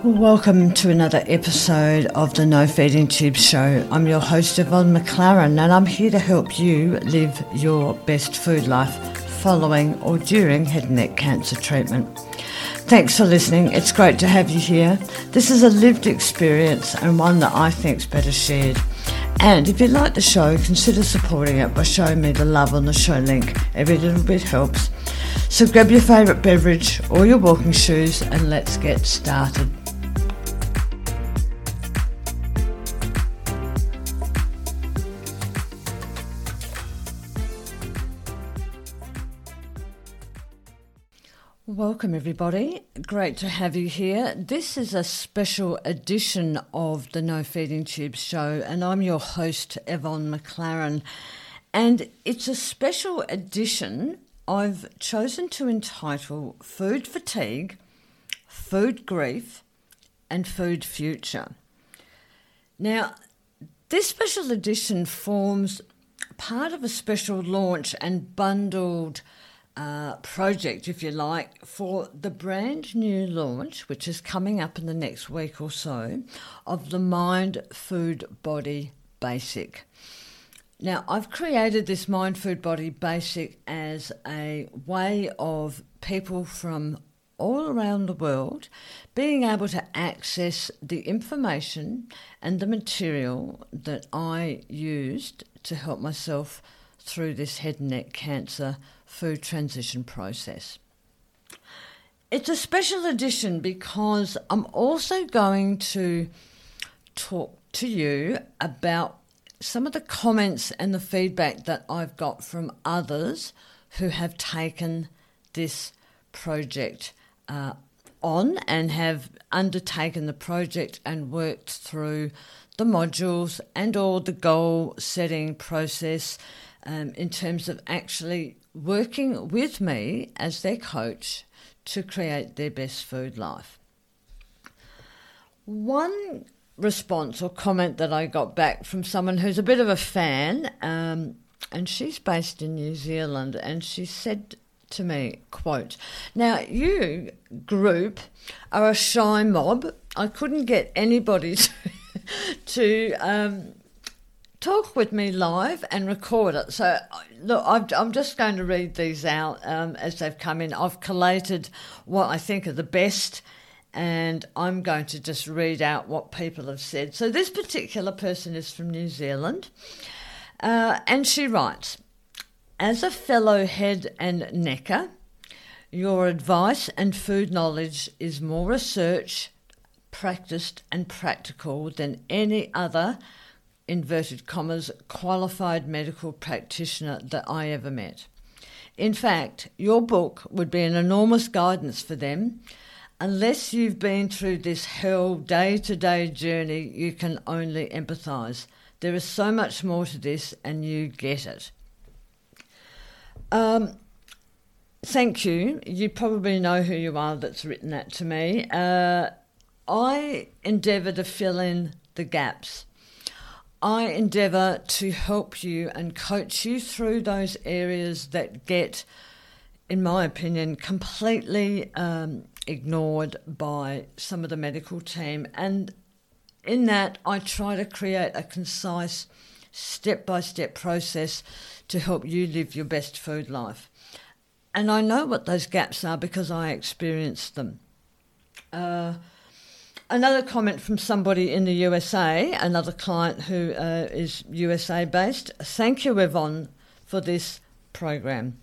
Welcome to another episode of the No Feeding Tube Show. I'm your host, Yvonne McClaren, and I'm here to help you live your best food life following or during head and neck cancer treatment. Thanks for listening. It's great to have you here. This is a lived experience and one that I think is better shared. And if you like the show, consider supporting it by showing me the love on the show link. Every little bit helps. So grab your favourite beverage or your walking shoes and let's get started. Welcome, everybody. Great to have you here. This is a special edition of the No Feeding Tube show, and I'm your host, Yvonne McClaren. And it's a special edition I've chosen to entitle Food Fatigue, Food Grief, and Food Future. Now, this special edition forms part of a special launch and bundled uh, project, if you like, for the brand new launch, which is coming up in the next week or so, of the Mind Food Body Basic. Now, I've created this Mind Food Body Basic as a way of people from all around the world being able to access the information and the material that I used to help myself through this head and neck cancer food transition process. It's a special edition because I'm also going to talk to you about some of the comments and the feedback that I've got from others who have taken this project uh, on and have undertaken the project and worked through the modules and all the goal setting process um, in terms of actually working with me as their coach to create their best food life. One response or comment that I got back from someone who's a bit of a fan, um, and she's based in New Zealand, and she said to me, quote, Now you group are a shy mob. I couldn't get anybody to, to um, talk with me live and record it. So, look, i am just going to read these out um, as they've come in. I've collated what I think are the best, and I'm going to just read out what people have said. So, this particular person is from New Zealand, uh, and she writes As a fellow head and necker, your advice and food knowledge is more research, practiced, and practical than any other inverted commas, qualified medical practitioner that I ever met. In fact, your book would be an enormous guidance for them. Unless you've been through this hell day to day journey, you can only empathise. There is so much more to this, and you get it. Um, thank you. You probably know who you are that's written that to me. Uh, I endeavour to fill in the gaps. I endeavour to help you and coach you through those areas that get, in my opinion, completely um, ignored by some of the medical team. And in that, I try to create a concise, step by step process to help you live your best food life. And I know what those gaps are because I experienced them. Uh, another comment from somebody in the USA, another client who uh, is USA based. Thank you, Yvonne, for this program.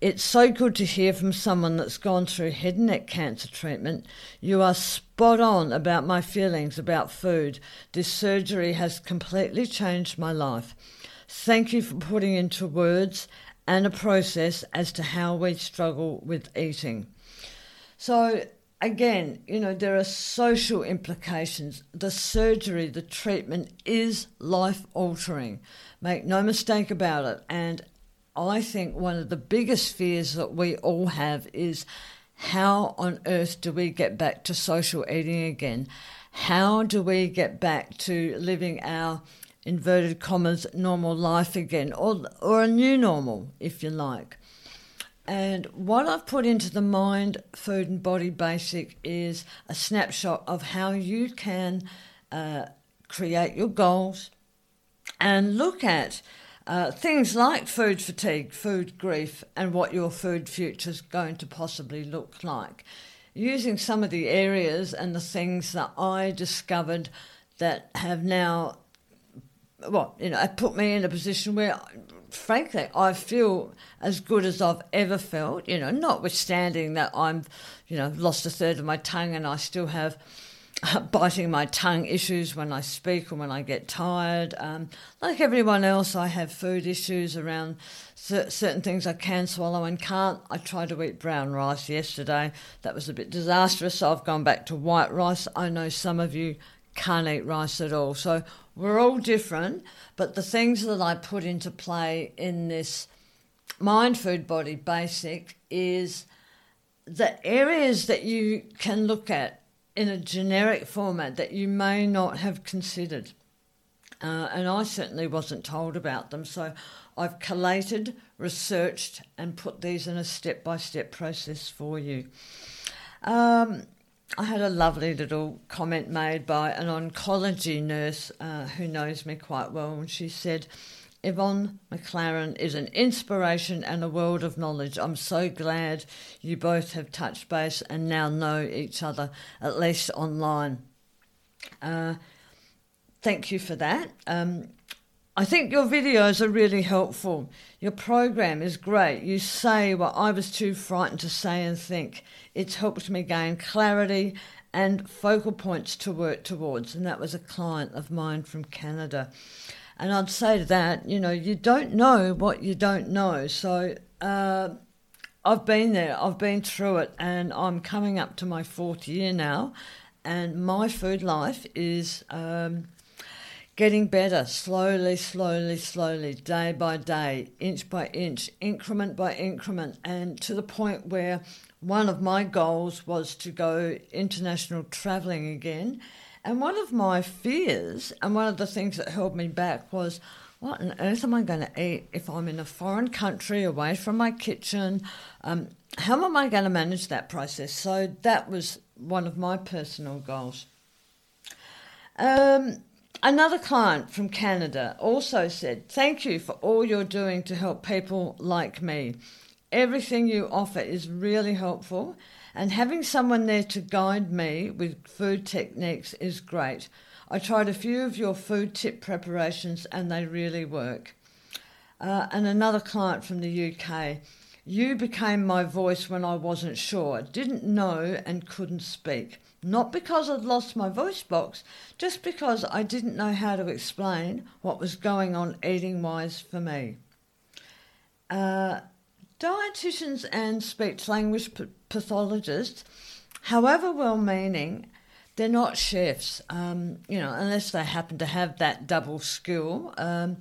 It's so good to hear from someone that's gone through head and neck cancer treatment. You are spot on about my feelings about food. This surgery has completely changed my life. Thank you for putting into words and a process as to how we struggle with eating. So, again, you know, there are social implications. The surgery, the treatment is life altering. Make no mistake about it. And I think one of the biggest fears that we all have is how on earth do we get back to social eating again? How do we get back to living our inverted commas normal life again or or a new normal if you like? And what I've put into the Mind, Food and Body Basic is a snapshot of how you can uh, create your goals and look at uh, things like food fatigue, food grief, and what your food future is going to possibly look like. Using some of the areas and the things that I discovered that have now, well, you know, it put me in a position where, frankly, I feel as good as I've ever felt. You know, notwithstanding that I'm, you know, lost a third of my tongue and I still have biting my tongue issues when I speak or when I get tired. Um, like everyone else, I have food issues around certain things I can swallow and can't. I tried to eat brown rice yesterday. That was a bit disastrous, so I've gone back to white rice. I know some of you can't eat rice at all. So we're all different, but the things that I put into play in this mind food body basic is the areas that you can look at in a generic format that you may not have considered. Uh, and I certainly wasn't told about them. So I've collated, researched, and put these in a step by step process for you. Um, I had a lovely little comment made by an oncology nurse uh, who knows me quite well, and she said, Yvonne McClaren is an inspiration and a world of knowledge. I'm so glad you both have touched base and now know each other, at least online. Uh, thank you for that. Um, I think your videos are really helpful. Your program is great. You say what I was too frightened to say and think. It's helped me gain clarity and focal points to work towards. And that was a client of mine from Canada. And I'd say to that, you know, you don't know what you don't know. So uh, I've been there, I've been through it, and I'm coming up to my fourth year now. And my food life is um, getting better slowly, slowly, slowly, day by day, inch by inch, increment by increment, and to the point where one of my goals was to go international travelling again and one of my fears, and one of the things that held me back, was what on earth am I going to eat if I'm in a foreign country away from my kitchen? Um, how am I going to manage that process? So that was one of my personal goals. Um, another client from Canada also said, Thank you for all you're doing to help people like me. Everything you offer is really helpful and having someone there to guide me with food techniques is great. I tried a few of your food tip preparations and they really work. Uh, and another client from the UK. You became my voice when I wasn't sure, didn't know, and couldn't speak. Not because I'd lost my voice box, just because I didn't know how to explain what was going on eating wise for me. Uh, dietitians and speech language pathologists, however well meaning, they're not chefs, um, you know, unless they happen to have that double skill. Um,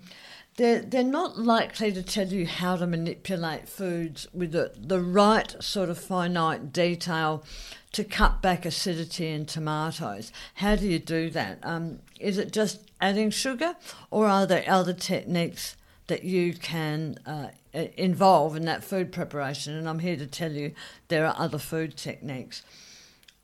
they're, they're not likely to tell you how to manipulate foods with the, the right sort of finite detail to cut back acidity in tomatoes. How do you do that? Um, is it just adding sugar, or are there other techniques that you can uh, involve in that food preparation. And I'm here to tell you there are other food techniques.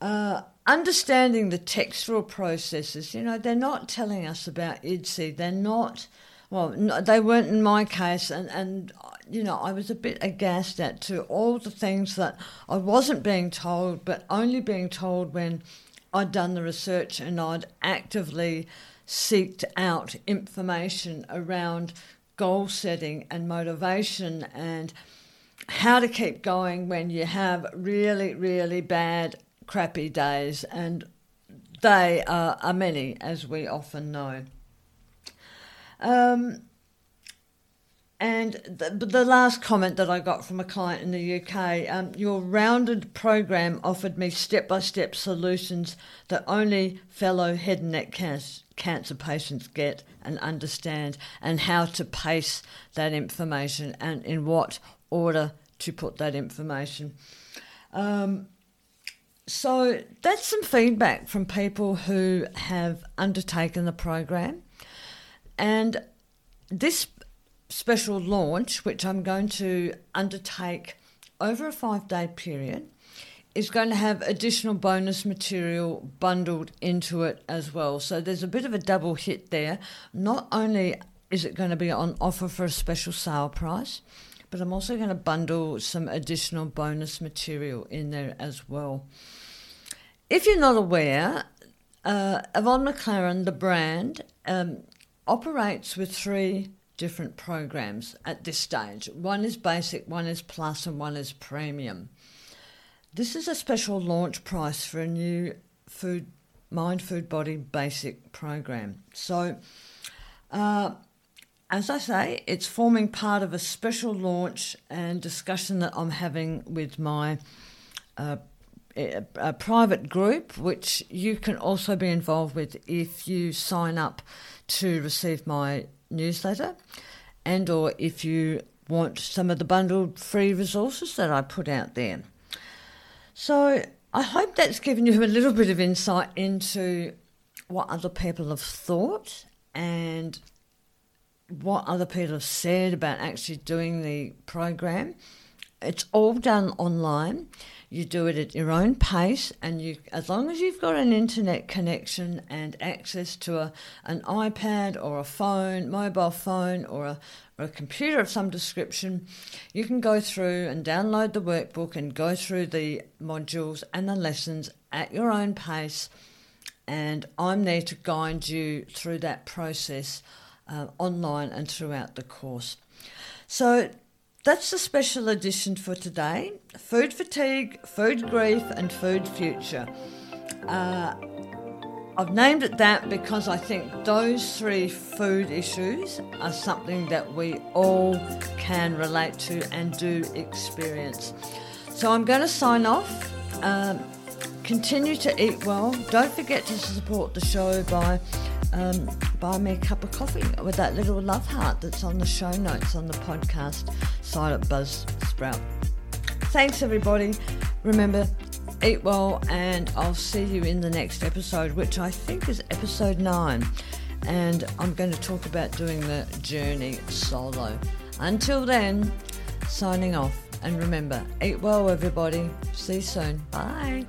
Uh, understanding the textural processes, you know, they're not telling us about IDSI. They're not, well, no, they weren't in my case. And, and, you know, I was a bit aghast at to all the things that I wasn't being told, but only being told when I'd done the research and I'd actively seeked out information around goal setting and motivation and how to keep going when you have really, really bad, crappy days. And they are, are many, as we often know. Um, and the, the, last comment that I got from a client in the UK um, your rounded program offered me step by step solutions that only fellow head and neck cancer, patients get and understand, and how to pace that information and in what order to put that information. Um, so that's some feedback from people who have undertaken the program. And this special launch, which I'm going to undertake over a five day period is going to have additional bonus material bundled into it as well. So there's a bit of a double hit there. Not only is it going to be on offer for a special sale price, but I'm also going to bundle some additional bonus material in there as well. If you're not aware, uh, Yvonne McClaren, the brand, um, operates with three different programs at this stage. One is basic, one is plus, and one is premium. This is a special launch price for a new food mind food body basic program. So, uh, as I say, it's forming part of a special launch and discussion that I'm having with my uh, a private group, which you can also be involved with if you sign up to receive my newsletter, and or if you want some of the bundled free resources that I put out there. So I hope that's given you a little bit of insight into what other people have thought and what other people have said about actually doing the program. It's all done online. You do it at your own pace, and you, as long as you've got an internet connection and access to a, an iPad or a phone, mobile phone, or a, or a computer of some description, you can go through and download the workbook and go through the modules and the lessons at your own pace. And I'm there to guide you through that process uh, online and throughout the course. So that's the special edition for today food fatigue, food grief, and food future. Uh, I've named it that because I think those three food issues are something that we all can relate to and do experience. So I'm going to sign off. Um, continue to eat well. Don't forget to support the show by um, buy me a cup of coffee with that little love heart that's on the show notes on the podcast site at Buzzsprout. Thanks, everybody. Remember, eat well, and I'll see you in the next episode, which I think is episode nine. And I'm going to talk about doing the journey solo. Until then, signing off. And remember, eat well, everybody. See you soon. Bye.